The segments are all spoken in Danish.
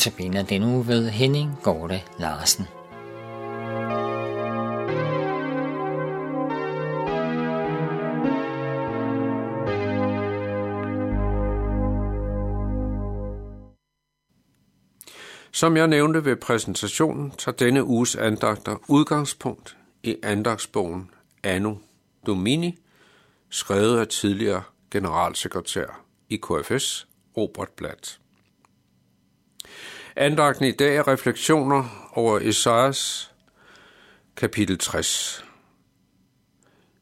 Notabene den uge ved Henning Gorte Larsen. Som jeg nævnte ved præsentationen, tager denne uges andagter udgangspunkt i andagsbogen Anno Domini, skrevet af tidligere generalsekretær i KFS, Robert Blatt. Andagten i dag er refleksioner over Esajas kapitel 60.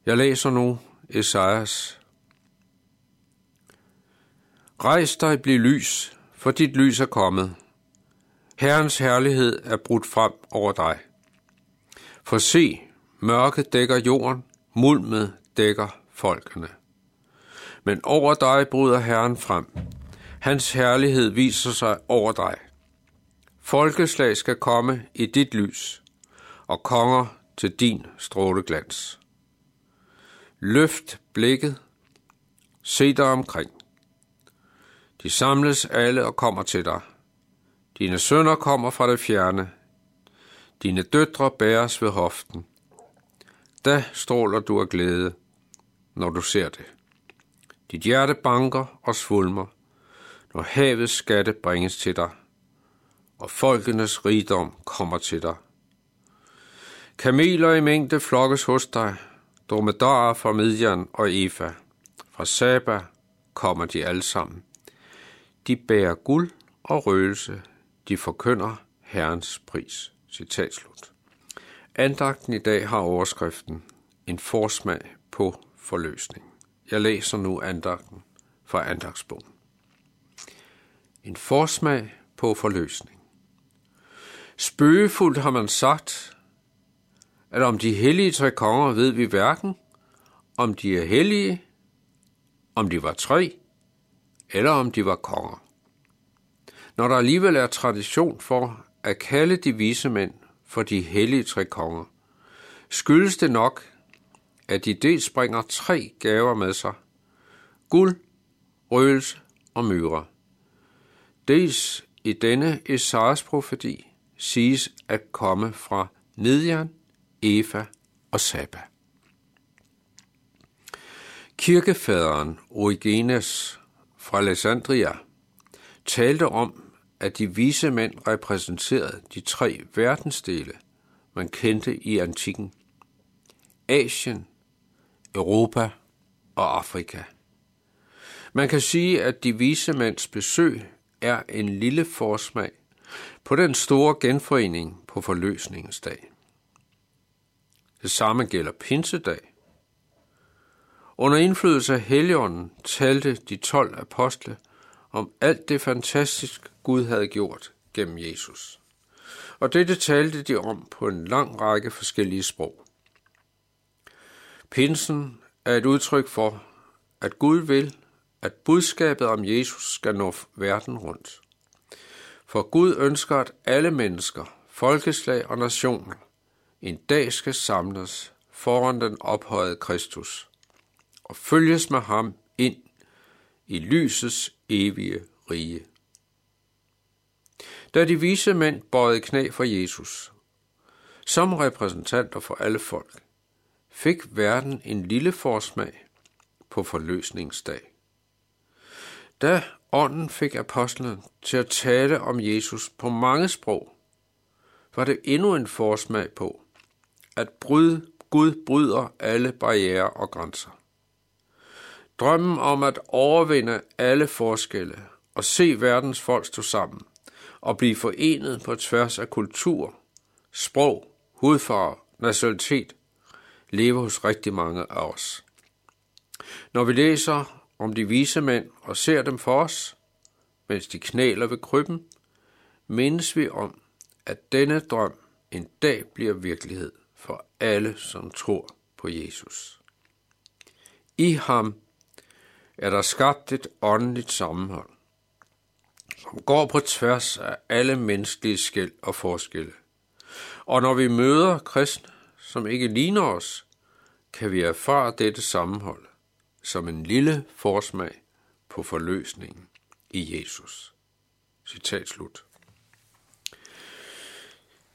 Jeg læser nu Esajas. Rejs dig, bliv lys, for dit lys er kommet. Herrens herlighed er brudt frem over dig. For se, mørket dækker jorden, mulmet dækker folkene. Men over dig bryder Herren frem. Hans herlighed viser sig over dig. Folkeslag skal komme i dit lys, og konger til din stråleglans. Løft blikket, se dig omkring. De samles alle og kommer til dig. Dine sønner kommer fra det fjerne. Dine døtre bæres ved hoften. Da stråler du af glæde, når du ser det. Dit hjerte banker og svulmer, når havets skatte bringes til dig, og folkenes rigdom kommer til dig. Kameler i mængde flokkes hos dig, dromedarer fra Midian og Efa. Fra Saba kommer de alle sammen. De bærer guld og røgelse, de forkynder Herrens pris. Citat slut. Andagten i dag har overskriften En forsmag på forløsning. Jeg læser nu andagten fra andagsbogen. En forsmag på forløsning. Spøgefuldt har man sagt, at om de hellige tre konger ved vi hverken, om de er hellige, om de var tre, eller om de var konger. Når der alligevel er tradition for at kalde de vise mænd for de hellige tre konger, skyldes det nok, at de dels bringer tre gaver med sig. Guld, røgelse og myre. Dels i denne Esajas profeti siges at komme fra Midian, Efa og Saba. Kirkefaderen Origenes fra Alexandria talte om, at de vise mænd repræsenterede de tre verdensdele, man kendte i antikken. Asien, Europa og Afrika. Man kan sige, at de vise mænds besøg er en lille forsmag på den store genforening på forløsningens dag. Det samme gælder pinsedag. Under indflydelse af Helligånden talte de 12 apostle om alt det fantastisk Gud havde gjort gennem Jesus. Og dette talte de om på en lang række forskellige sprog. Pinsen er et udtryk for, at Gud vil, at budskabet om Jesus skal nå verden rundt. For Gud ønsker, at alle mennesker, folkeslag og nationer en dag skal samles foran den ophøjede Kristus og følges med ham ind i lysets evige rige. Da de vise mænd bøjede knæ for Jesus, som repræsentanter for alle folk, fik verden en lille forsmag på forløsningsdag. Da ånden fik apostlen til at tale om Jesus på mange sprog, var det endnu en forsmag på, at bryde, Gud bryder alle barriere og grænser. Drømmen om at overvinde alle forskelle og se verdens folk stå sammen og blive forenet på tværs af kultur, sprog, hudfarve, nationalitet, lever hos rigtig mange af os. Når vi læser om de vise mænd og ser dem for os, mens de knæler ved krybben, mindes vi om, at denne drøm en dag bliver virkelighed for alle, som tror på Jesus. I ham er der skabt et åndeligt sammenhold, som går på tværs af alle menneskelige skæld og forskelle. Og når vi møder kristne, som ikke ligner os, kan vi erfare dette sammenhold som en lille forsmag på forløsningen i Jesus. Citat slut.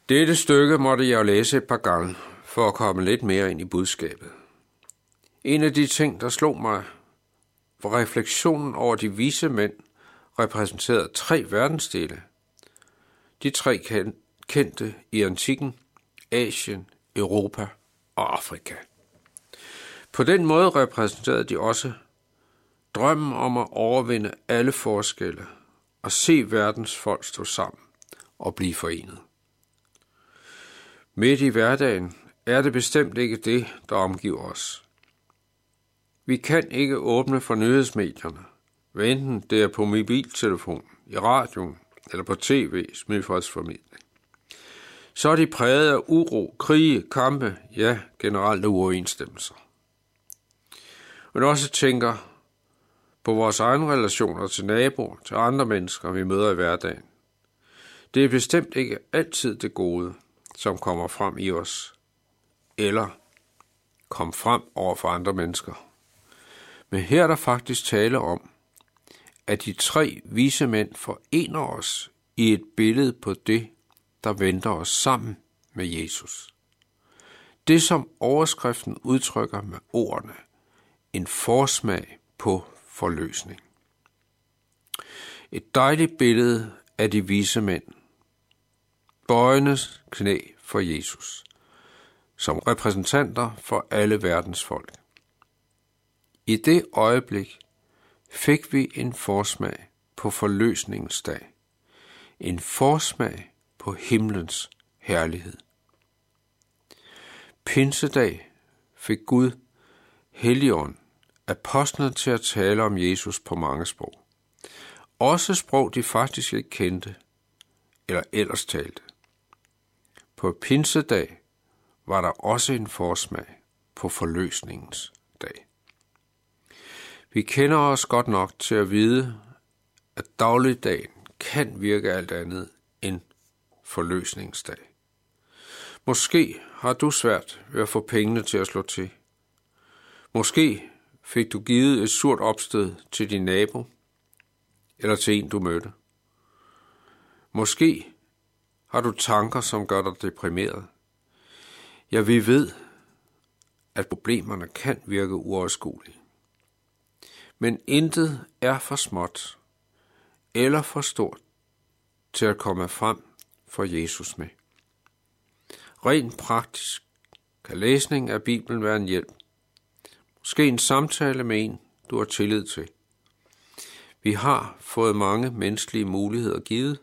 Dette stykke måtte jeg læse et par gange, for at komme lidt mere ind i budskabet. En af de ting, der slog mig, var refleksionen over de vise mænd, repræsenterede tre verdensdele. De tre kendte i antikken, Asien, Europa og Afrika. På den måde repræsenterede de også drømmen om at overvinde alle forskelle og se verdens folk stå sammen og blive forenet. Midt i hverdagen er det bestemt ikke det, der omgiver os. Vi kan ikke åbne for nyhedsmedierne, hvad enten det er på mobiltelefon, i radioen eller på tv, smidfredsformidling. Så er de præget af uro, krige, kampe, ja, generelt uoverensstemmelser. Men også tænker på vores egne relationer til naboer, til andre mennesker, vi møder i hverdagen. Det er bestemt ikke altid det gode, som kommer frem i os, eller kom frem over for andre mennesker. Men her er der faktisk tale om, at de tre vise mænd forener os i et billede på det, der venter os sammen med Jesus. Det, som overskriften udtrykker med ordene, en forsmag på forløsning. Et dejligt billede af de vise mænd. Bøjenes knæ for Jesus, som repræsentanter for alle verdens folk. I det øjeblik fik vi en forsmag på forløsningens dag. En forsmag på himlens herlighed. Pinsedag fik Gud Helligånd apostlene til at tale om Jesus på mange sprog. Også sprog, de faktisk ikke kendte eller ellers talte. På pinsedag var der også en forsmag på forløsningens dag. Vi kender os godt nok til at vide, at dagligdagen kan virke alt andet end forløsningsdag. Måske har du svært ved at få pengene til at slå til. Måske fik du givet et surt opstød til din nabo eller til en, du mødte. Måske har du tanker, som gør dig deprimeret. Ja, vi ved, at problemerne kan virke uoverskuelige. Men intet er for småt eller for stort til at komme frem for Jesus med. Rent praktisk kan læsning af Bibelen være en hjælp. Måske en samtale med en, du har tillid til. Vi har fået mange menneskelige muligheder givet,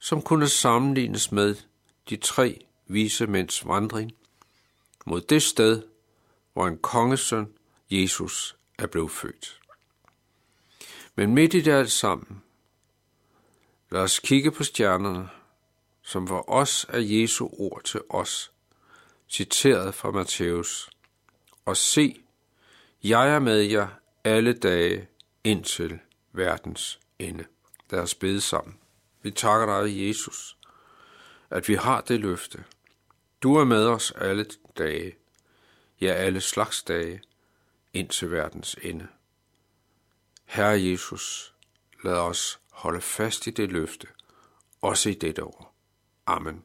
som kunne sammenlignes med de tre vise mænds vandring mod det sted, hvor en kongesøn, Jesus, er blevet født. Men midt i det alt sammen, lad os kigge på stjernerne, som for os er Jesu ord til os, citeret fra Matthæus, og se, jeg er med jer alle dage indtil verdens ende. Lad os bede sammen. Vi takker dig, Jesus, at vi har det løfte. Du er med os alle dage, ja alle slags dage, indtil verdens ende. Herre Jesus, lad os holde fast i det løfte, også i dette år. Amen.